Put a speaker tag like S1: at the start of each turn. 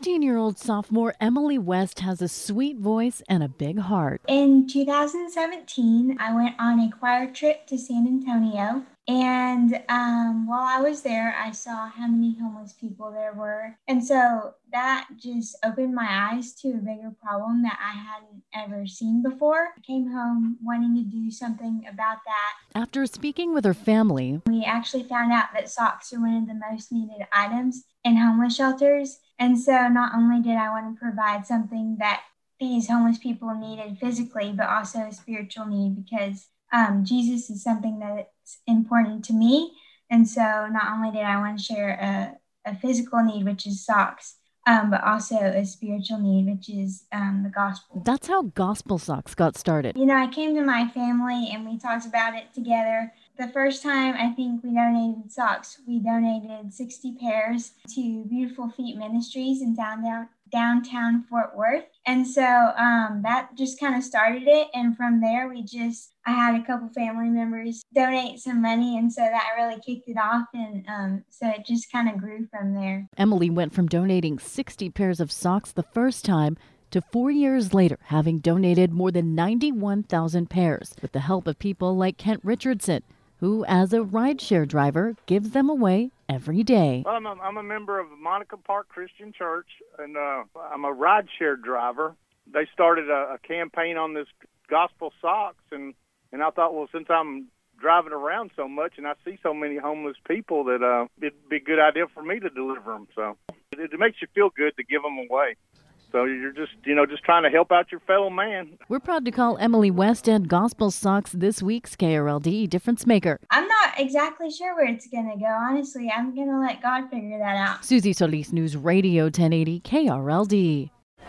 S1: 15 year old sophomore Emily West has a sweet voice and a big heart.
S2: In 2017, I went on a choir trip to San Antonio. And um, while I was there, I saw how many homeless people there were. And so that just opened my eyes to a bigger problem that I hadn't ever seen before. I came home wanting to do something about that.
S1: After speaking with her family,
S2: we actually found out that socks are one of the most needed items in homeless shelters. And so not only did I want to provide something that these homeless people needed physically, but also a spiritual need because um, Jesus is something that's important to me. And so not only did I want to share a, a physical need, which is socks, um, but also a spiritual need, which is um, the gospel.
S1: That's how Gospel Socks got started.
S2: You know, I came to my family and we talked about it together. The first time I think we donated socks, we donated 60 pairs to Beautiful Feet Ministries in downtown, downtown Fort Worth. And so um, that just kind of started it. And from there, we just, I had a couple family members donate some money. And so that really kicked it off. And um, so it just kind of grew from there.
S1: Emily went from donating 60 pairs of socks the first time to four years later having donated more than 91,000 pairs with the help of people like Kent Richardson, who, as a rideshare driver, gives them away every day.
S3: Well, I'm, a, I'm a member of Monica Park Christian Church, and uh, I'm a rideshare driver. They started a, a campaign on this gospel socks, and and I thought, well, since I'm driving around so much and I see so many homeless people, that uh, it'd be a good idea for me to deliver them. So it, it makes you feel good to give them away. So you're just, you know, just trying to help out your fellow man.
S1: We're proud to call Emily West and Gospel Socks this week's KRLD difference maker.
S2: I'm not exactly sure where it's going to go. Honestly, I'm going to let God figure that out.
S1: Susie Solis News Radio 1080 KRLD.